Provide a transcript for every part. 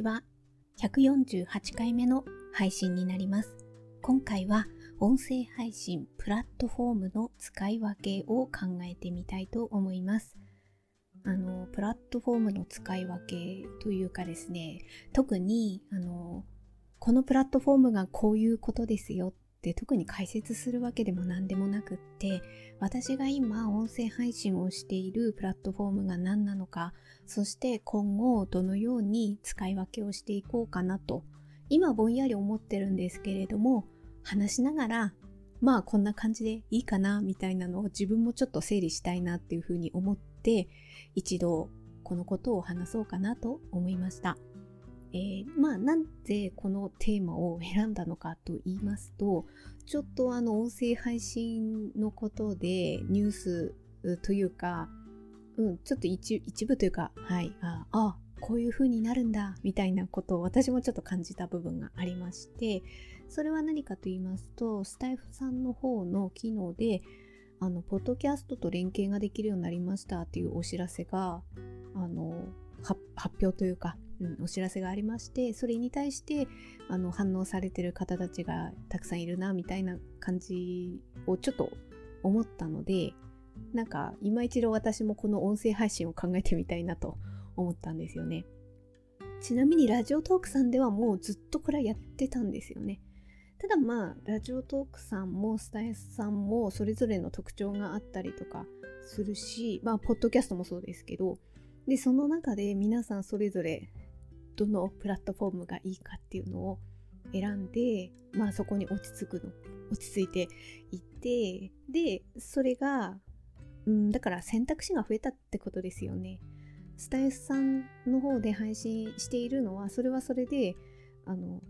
ちは。148回目の配信になります。今回は音声配信プラットフォームの使い分けを考えてみたいと思います。あの、プラットフォームの使い分けというかですね、特に、あの、このプラットフォームがこういうことですよって特に解説するわけでも何でもなくって私が今音声配信をしているプラットフォームが何なのかそして今後どのように使い分けをしていこうかなと今ぼんやり思ってるんですけれども話しながらまあこんな感じでいいかなみたいなのを自分もちょっと整理したいなっていうふうに思って一度このことを話そうかなと思いました。えー、まあなんでこのテーマを選んだのかと言いますとちょっとあの音声配信のことでニュースというか、うん、ちょっと一部というかはいああこういう風になるんだみたいなことを私もちょっと感じた部分がありましてそれは何かと言いますとスタイフさんの方の機能であのポッドキャストと連携ができるようになりましたっていうお知らせがあの発表というかうん、お知らせがありましてそれに対してあの反応されてる方たちがたくさんいるなみたいな感じをちょっと思ったのでなんか今一度私もこの音声配信を考えてみたいなと思ったんですよね。ちなみにラジオトークさんではもうずっとこれやってたんですよね。ただまあラジオトークさんもスタイスさんもそれぞれの特徴があったりとかするしまあポッドキャストもそうですけどでその中で皆さんそれぞれどのプラットフォームがいいかっていうのを選んで、まあそこに落ち着くの、落ち着いていって、で、それが、うん、だから選択肢が増えたってことですよね。スタイフさんの方で配信しているのは、それはそれで、あの、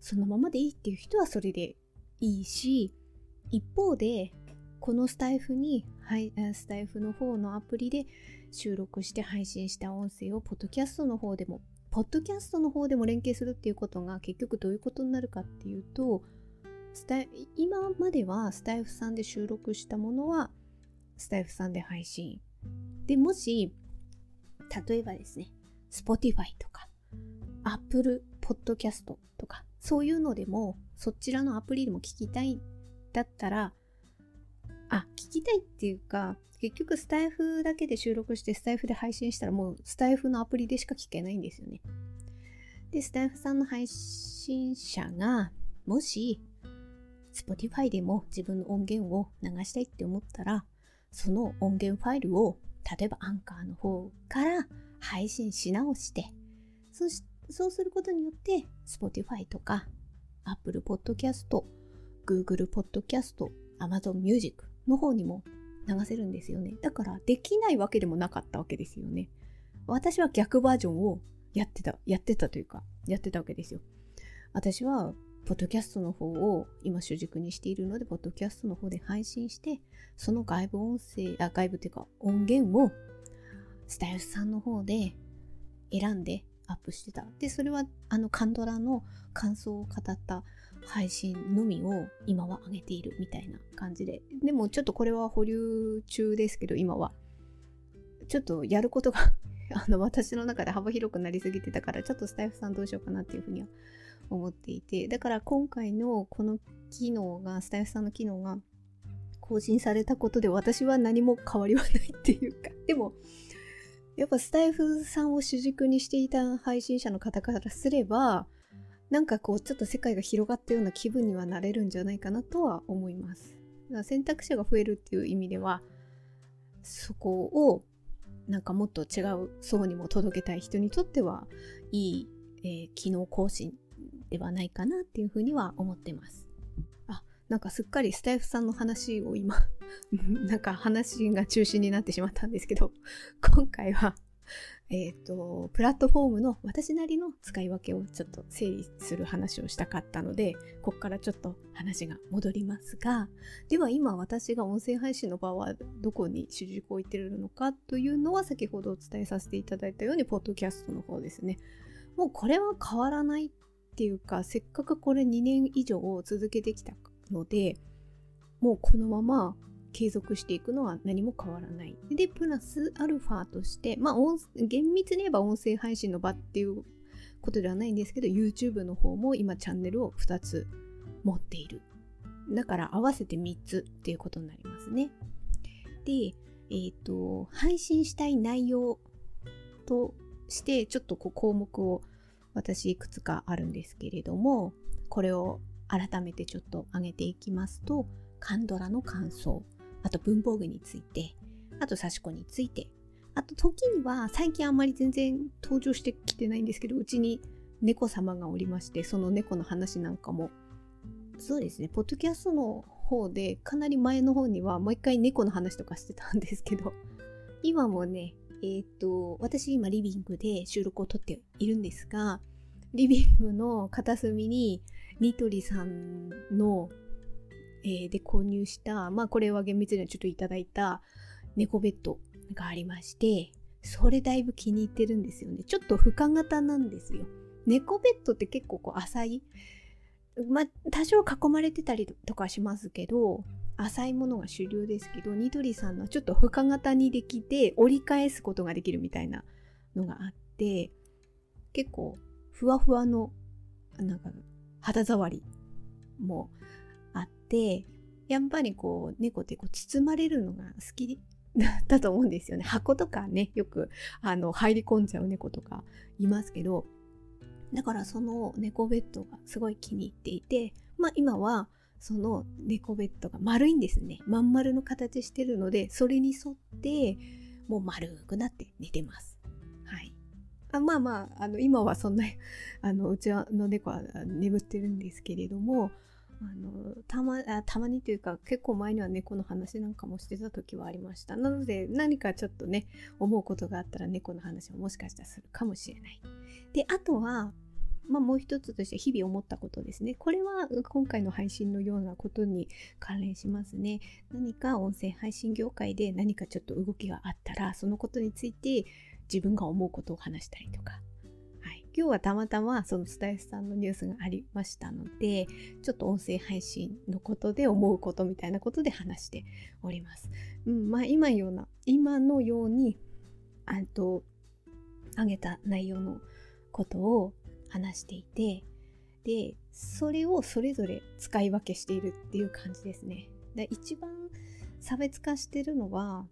そのままでいいっていう人はそれでいいし、一方で、このスタイフに、はい、スタイフの方のアプリで収録して配信した音声を、ポッドキャストの方でもポッドキャストの方でも連携するっていうことが結局どういうことになるかっていうとスタ今まではスタイフさんで収録したものはスタイフさんで配信。でもし例えばですね Spotify とか Apple Podcast とかそういうのでもそちらのアプリでも聞きたいだったらあ聞きたいっていうか結局スタイフだけで収録してスタイフで配信したらもうスタイフのアプリでしか聞けないんですよね。で、スタイフさんの配信者がもし Spotify でも自分の音源を流したいって思ったらその音源ファイルを例えばアンカーの方から配信し直してそしそうすることによって Spotify とか Apple Podcast、Google Podcast、Amazon Music の方にも流せるんですよね。だからできないわけでもなかったわけですよね。私は逆バージョンをやってた、やってたというか、やってたわけですよ。私は、ポッドキャストの方を今主軸にしているので、ポッドキャストの方で配信して、その外部音声、あ、外部っていうか音源をスタイルさんの方で選んでアップしてた。で、それはあのカンドラの感想を語った配信のみを今は上げているみたいな感じで。でもちょっとこれは保留中ですけど、今は。ちょっとやることが あの私の中で幅広くなりすぎてたから、ちょっとスタイフさんどうしようかなっていうふうには思っていて。だから今回のこの機能が、スタイフさんの機能が更新されたことで私は何も変わりはないっていうか。でも、やっぱスタイフさんを主軸にしていた配信者の方からすれば、なんかこうちょっと世界が広がったような気分にはなれるんじゃないかなとは思います。選択肢が増えるっていう意味ではそこをなんかもっと違う層にも届けたい人にとってはいい、えー、機能更新ではないかなっていうふうには思ってます。あ、なんかすっかりスタイフさんの話を今 なんか話が中心になってしまったんですけど、今回は えっ、ー、と、プラットフォームの私なりの使い分けをちょっと整理する話をしたかったので、ここからちょっと話が戻りますが、では今私が音声配信の場はどこに主軸を置いてるのかというのは先ほどお伝えさせていただいたように、ポッドキャストの方ですね。もうこれは変わらないっていうか、せっかくこれ2年以上続けてきたので、もうこのまま継続していくのは何も変わらない。で、プラスアルファとして、まあ、厳密に言えば音声配信の場っていうことではないんですけど YouTube の方も今チャンネルを2つ持っている。だから合わせて3つっていうことになりますね。でえっ、ー、と配信したい内容としてちょっとこう項目を私いくつかあるんですけれどもこれを改めてちょっと上げていきますとカンドラの感想。あと文房具についてあと刺し子について。あと時には最近あんまり全然登場してきてないんですけどうちに猫様がおりましてその猫の話なんかも。そうですね。ポッドキャストの方でかなり前の方にはもう一回猫の話とかしてたんですけど。今もねえっ、と私今リビングで収録を撮っているんですがリビングの片隅にニトリさんの、えー、で購入したまあこれは厳密にはちょっといただいた猫ベッドがありまして、それだいぶ気に入ってるんですよね。ちょっと深型なんですよ。猫ベッドって結構こう浅い。まあ、多少囲まれてたりとかしますけど、浅いものが主流ですけど、ニトリさんのちょっと深型にできて折り返すことができるみたいなのがあって、結構ふわふわのなんか肌触りもって、やっぱりこう猫ってこう包まれるのが好き だったと思うんですよね。箱とかね、よくあの入り込んじゃう猫とかいますけど、だからその猫ベッドがすごい気に入っていて、まあ今はその猫ベッドが丸いんですね。まん丸の形してるので、それに沿ってもう丸くなって寝てます。はい。あまあまあ、あの今はそんな、あのうちの猫は眠ってるんですけれども、あのたまたまにというか結構前には猫の話なんかもしてた時はありましたなので何かちょっとね思うことがあったら猫の話ももしかしたらするかもしれないであとはまあ、もう一つとして日々思ったことですね。これは今回の配信のようなことに関連しますね。何か音声配信業界で何かちょっと動きがあったら、そのことについて自分が思うことを話したりとか、今日はたまたまそのスタイフさんのニュースがありましたので、ちょっと音声配信のことで思うことみたいなことで話しております。うん、まあ今ような、今のように、あと、あげた内容のことを話していて、で、それをそれぞれ使い分けしているっていう感じですね。で一番差別化してるのは、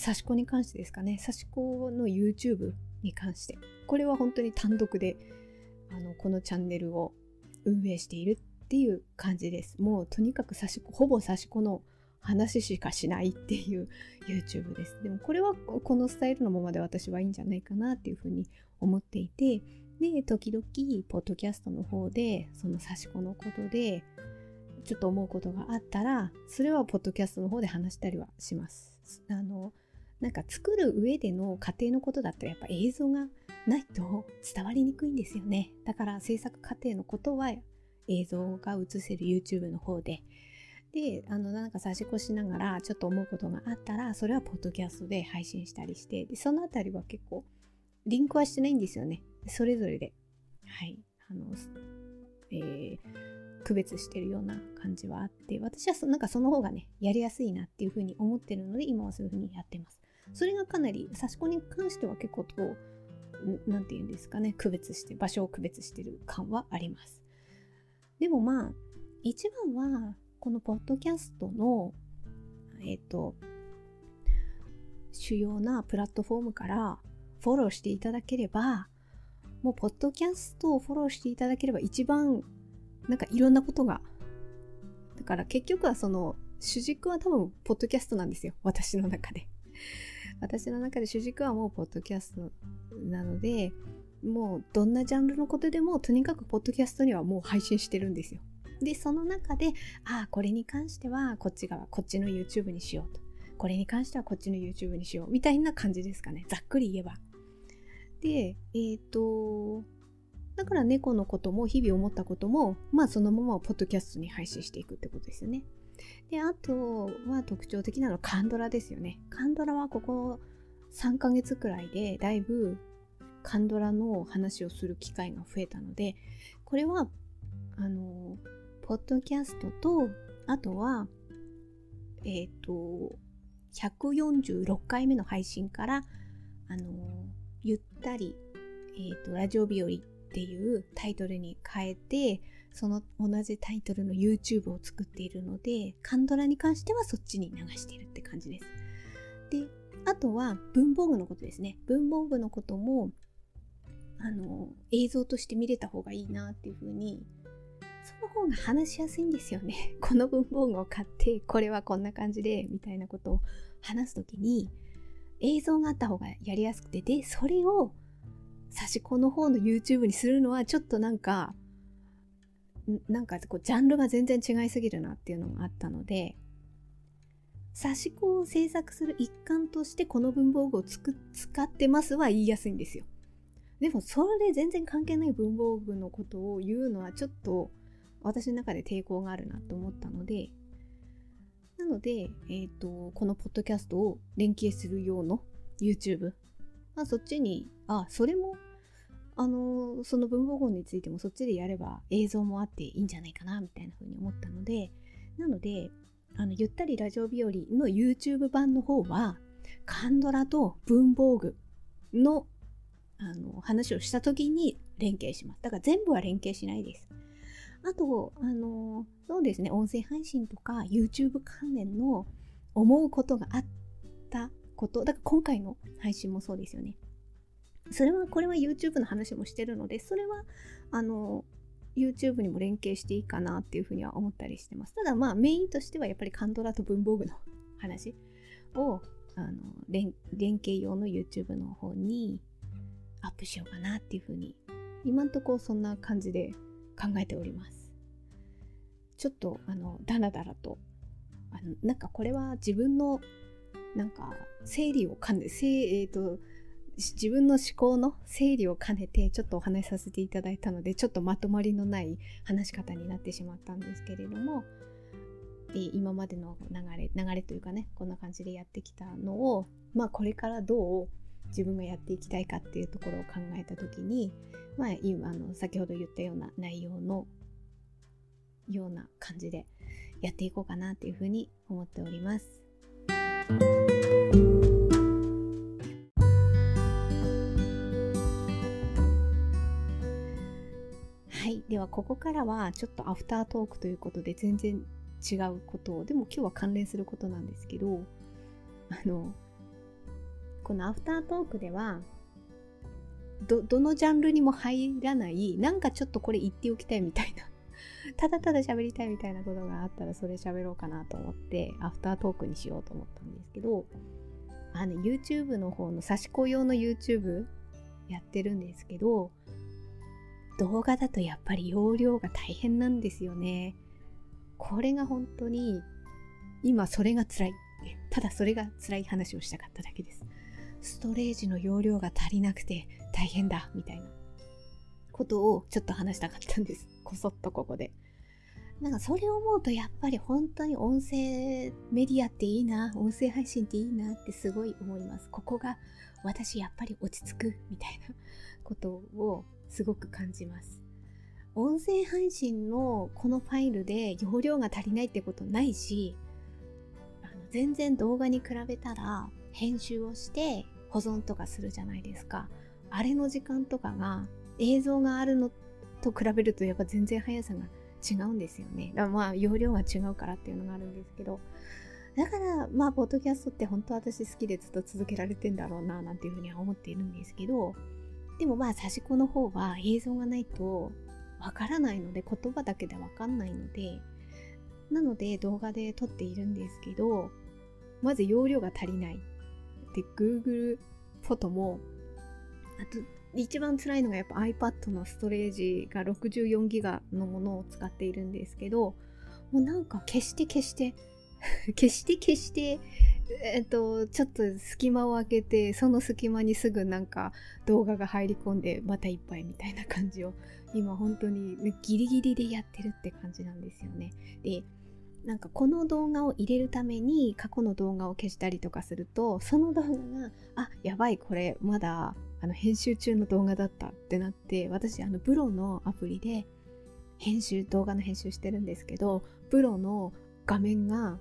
刺し子に関してですかね。刺し子の YouTube に関して。これは本当に単独であのこのチャンネルを運営しているっていう感じです。もうとにかく差し子、ほぼ差し子の話しかしないっていう YouTube です。でもこれはこのスタイルのままで私はいいんじゃないかなっていうふうに思っていて、で、時々、ポッドキャストの方で、その差し子のことで、ちょっと思うことがあったら、それはポッドキャストの方で話したりはします。あの、なんか作る上での過程のことだったらやっぱ映像がないと伝わりにくいんですよね。だから制作過程のことは映像が映せる YouTube の方で。で、あの、なんか差し越しながらちょっと思うことがあったら、それはポッドキャストで配信したりして、でそのあたりは結構リンクはしてないんですよね。それぞれで。はい。あの、えー、区別してるような感じはあって、私はそなんかその方がね、やりやすいなっていうふうに思ってるので、今はそういうふうにやってます。それがかなり、差し子に関しては結構こう、なんて言うんですかね、区別して、場所を区別してる感はあります。でもまあ、一番は、このポッドキャストの、えっ、ー、と、主要なプラットフォームからフォローしていただければ、もうポッドキャストをフォローしていただければ一番なんかいろんなことがだから結局はその主軸は多分ポッドキャストなんですよ私の中で私の中で主軸はもうポッドキャストなのでもうどんなジャンルのことでもとにかくポッドキャストにはもう配信してるんですよ。で、その中で、ああ、これに関してはこっち側、こっちの YouTube にしようと。これに関してはこっちの YouTube にしよう。みたいな感じですかね。ざっくり言えば。で、えっ、ー、と、だから猫のことも日々思ったことも、まあそのままポッドキャストに配信していくってことですよね。で、あとは特徴的なのはカンドラですよね。カンドラはここ3ヶ月くらいでだいぶカンドラの話をする機会が増えたので、これは、あの、ポッドキャストと、あとは、えっ、ー、と、146回目の配信から、あの、ゆったり、えっ、ー、と、ラジオ日和っていうタイトルに変えてその同じタイトルの YouTube を作っているのでカンドラに関してはそっちに流しているって感じです。であとは文房具のことですね。文房具のこともあの映像として見れた方がいいなっていう風にその方が話しやすいんですよね。この文房具を買ってこれはこんな感じでみたいなことを話す時に映像があった方がやりやすくてでそれを差し子の方の YouTube にするのはちょっとなんかなんかこうジャンルが全然違いすぎるなっていうのがあったので差し子を制作する一環としてこの文房具をつく使ってますは言いやすいんですよ。でもそれで全然関係ない文房具のことを言うのはちょっと私の中で抵抗があるなと思ったのでなので、えーと、このポッドキャストを連携する用の YouTube、まあ、そっちにあそれもあのその文房具についてもそっちでやれば映像もあっていいんじゃないかなみたいな風に思ったのでなのであのゆったりラジオ日和の YouTube 版の方はカンドラと文房具のあの話をした時に連携します。だから全部は連携しないです。あと、あの、そうですね、音声配信とか YouTube 関連の思うことがあったこと、だから今回の配信もそうですよね。それは、これは YouTube の話もしてるので、それは、あの、YouTube にも連携していいかなっていうふうには思ったりしてます。ただまあメインとしてはやっぱりカンドラと文房具の話をあの連連携用の YouTube の方にアップしようかなっていうふうに今んとこそんな感じで考えておりますちょっとあのダラダラとあのなんかこれは自分のなんか整理を兼ねえーと、自分の思考の整理を兼ねてちょっとお話しさせていただいたのでちょっとまとまりのない話し方になってしまったんですけれどもで今までの流れ流れというかねこんな感じでやってきたのをまあこれからどう自分がやっていきたいかっていうところを考えた時に、まあ、今あの先ほど言ったような内容のような感じでやっていこうかなっていうふうに思っております。では、ここからはちょっとアフタートークということで全然違うことを、でも今日は関連することなんですけど、あの、このアフタートークではどどのジャンルにも入らないなんかちょっとこれ言っておきたいみたいなただただ喋りたいみたいなことがあったらそれ喋ろうかなと思ってアフタートークにしようと思ったんですけどあの YouTube の方の差し子用の YouTube やってるんですけど動画だとやっぱり容量が大変なんですよねこれが本当に今それが辛いただそれが辛い話をしたかっただけですストレージの容量が足りなくて大変だみたいなことをちょっと話したかったんです。こそっとここで。なんかそれを思うとやっぱり本当に音声メディアっていいな、音声配信っていいなってすごい思います。ここが私やっぱり落ち着くみたいなことをすごく感じます。音声配信のこのファイルで容量が足りないってことないし、あの全然動画に比べたら編集をして保存とかするじゃないですか。あれの時間とかが映像があるのと比べるとやっぱ全然速さが違うんですよね。だからまあ容量が違うからっていうのがあるんですけど。だからまあポッドキャストって本当私好きでずっと続けられてんだろうななんていうふうには思っているんですけどでもまあ差し子の方は映像がないとわからないので言葉だけでわかんないのでなので動画で撮っているんですけどまず容量が足りない。で Google フォトもあと一番辛いのがやっぱ iPad のストレージが64ギガのものを使っているんですけどもうなんか消して消して消して消してえっとちょっと隙間を空けてその隙間にすぐなんか動画が入り込んでまたいっぱいみたいな感じを今本当にギリギリでやってるって感じなんですよね。でなんかこの動画を入れるために過去の動画を消したりとかするとその動画があやばいこれまだあの編集中の動画だったってなって私あのブロのアプリで編集動画の編集してるんですけどブロの画面が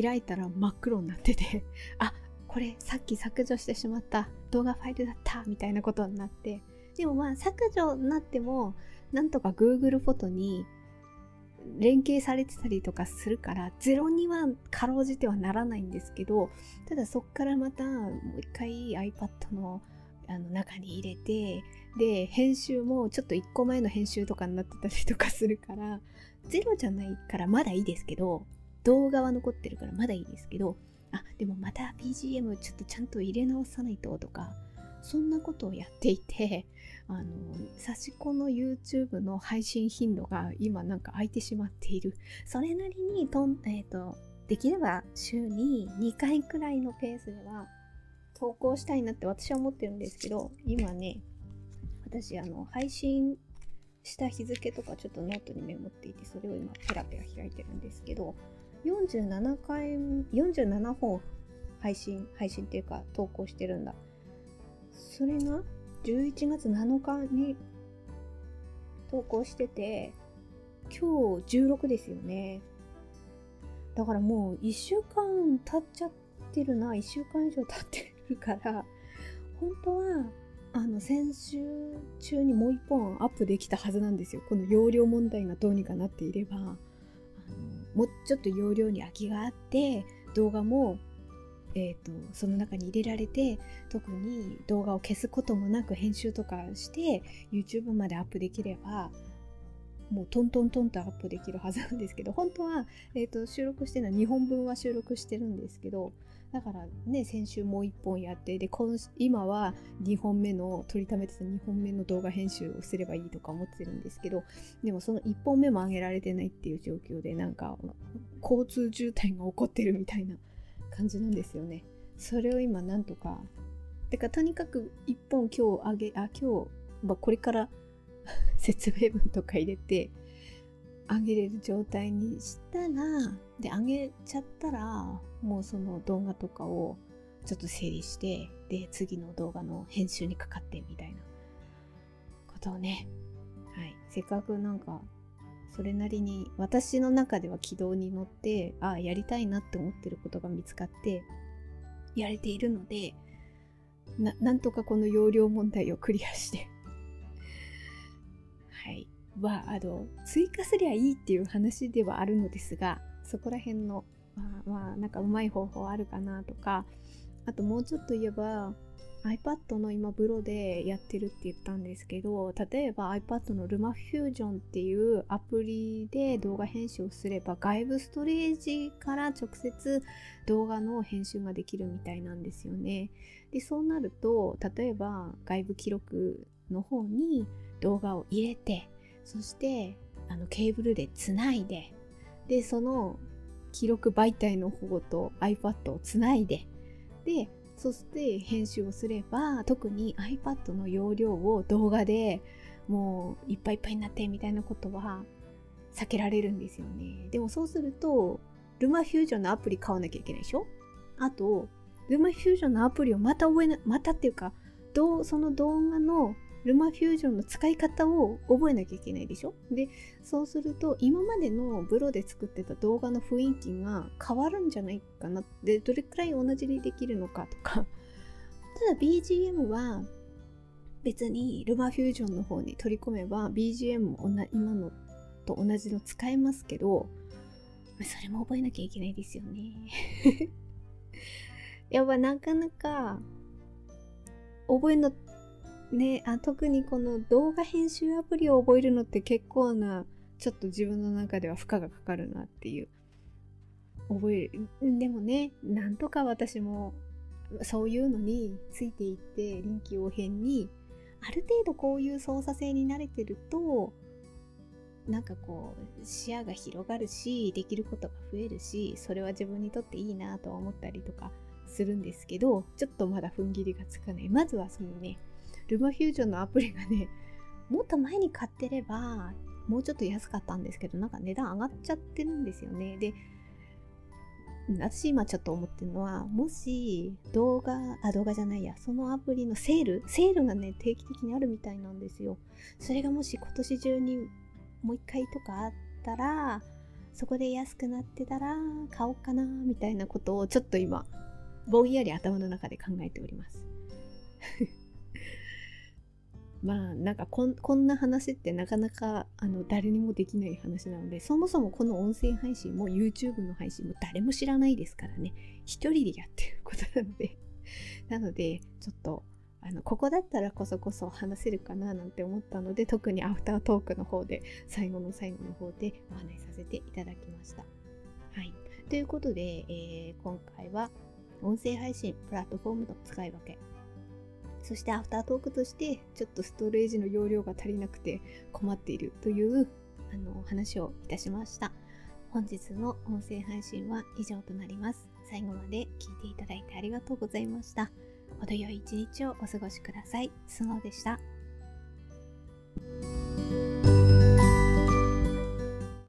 開いたら真っ黒になってて あこれさっき削除してしまった動画ファイルだったみたいなことになって。でもまあ削除になってもなんとか Google フォトに連携されてたりとかするからゼロにはかろうじてはならないんですけどただそっからまたもう一回 iPad のあの中に入れてで編集もちょっと1個前の編集とかになってたりとかするからゼロじゃないからまだいいですけど動画は残ってるからまだいいですけどあでもまた BGM ちょっとちゃんと入れ直さないととかそんなことをやっていてあの差し子の YouTube の配信頻度が今なんか空いてしまっている。それなりにとん、えーと、できれば週に2回くらいのペースでは投稿したいなって私は思ってるんですけど今ね私あの配信した日付とかちょっとノートにメモっていてそれを今ペラペラ開いてるんですけど47回47本配信配信っていうか投稿してるんだそれが11月7日に投稿してて、今日16ですよね。だからもう1週間経っちゃってるな、1週間以上経ってるから、本当は、あの、先週中にもう1本アップできたはずなんですよ。この容量問題がどうにかなっていれば、もうちょっと容量に空きがあって、動画もえーと、その中に入れられて特に動画を消すこともなく編集とかして YouTube までアップできればもうトントントンとアップできるはずなんですけど本当は、えーと、収録してるのは2本分は収録してるんですけどだからね先週もう1本やってで今は2本目の取りためてた2本目の動画編集をすればいいとか思ってるんですけどでもその1本目も上げられてないっていう状況でなんか交通渋滞が起こってるみたいな感じなんですよね。それを今なんとか。てかとにかく一本今日あげ、あ、今日、まあ、これから 説明文とか入れてあげれる状態にしたら、で、あげちゃったら、もうその動画とかをちょっと整理して、で、次の動画の編集にかかってみたいなことをね、はい。せっかくなんかそれなりに私の中では軌道に乗ってああやりたいなって思ってることが見つかってやれているのでななんとかこの容量問題をクリアして。はい。はあの追加すりゃいいっていう話ではあるのですがそこら辺のまあまあなんかうまい方法あるかなとかあともうちょっと言えば iPad の今ブロでやってるって言ったんですけど例えば iPad の LumaFusion っていうアプリで動画編集をすれば外部ストレージから直接動画の編集ができるみたいなんですよね。でそうなると例えば外部記録の方に動画を入れてそしてあのケーブルでつないででその記録媒体の方と iPad をつないででそして編集をすれば特に iPad の容量を動画でもういっぱいいっぱいになってみたいなことは避けられるんですよね。でもそうすると LumaFusion のアプリ買わなきゃいけないでしょ？あと LumaFusion のアプリをまた覚えなまたっていうかどうその動画のルマフュージョンの使い方を覚えなきゃいけないでしょ？で、そうすると今までのブロで作ってた動画の雰囲気が変わるんじゃないかな？で、どれくらい同じにできるのかとか。ただ BGM は別にルマフュージョンの方に取り込めば BGM も今のと同じの使えますけど、それも覚えなきゃいけないですよね。やっぱなかなか覚えるのねあ特にこの動画編集アプリを覚えるのって結構なちょっと自分の中では負荷がかかるなっていう。覚える。でもねなんとか私もそういうのについていって臨機応変にある程度こういう操作性に慣れてるとなんかこう視野が広がるしできることが増えるしそれは自分にとっていいなと思ったりとかするんですけどちょっとまだ踏ん切りがつかない。まずはそのねルマフュージョンのアプリがね、もっと前に買ってれば、もうちょっと安かったんですけど、なんか値段上がっちゃってるんですよね。で、私今ちょっと思ってるのは、もし動画、あ、動画じゃないや、そのアプリのセール、セールがね、定期的にあるみたいなんですよ。それがもし今年中にもう一回とかあったら、そこで安くなってたら買おうかな、みたいなことをちょっと今、ぼんやり頭の中で考えております。まあなんかこんな話ってなかなかあの誰にもできない話なのでそもそもこの音声配信も YouTube の配信も誰も知らないですからね。一人でやってることなので。なのでちょっとあのここだったらこそこそ話せるかななんて思ったので特にアフタートークの方で最後の最後の方でお話しさせていただきました。はい、ということで、えー、今回は音声配信プラットフォームの使い分け。そしてアフタートークとしてちょっとストレージの容量が足りなくて困っているというあの話をいたしました。本日の音声配信は以上となります。最後まで聞いていただいてありがとうございました。程よい一日をお過ごしください。スノーでした。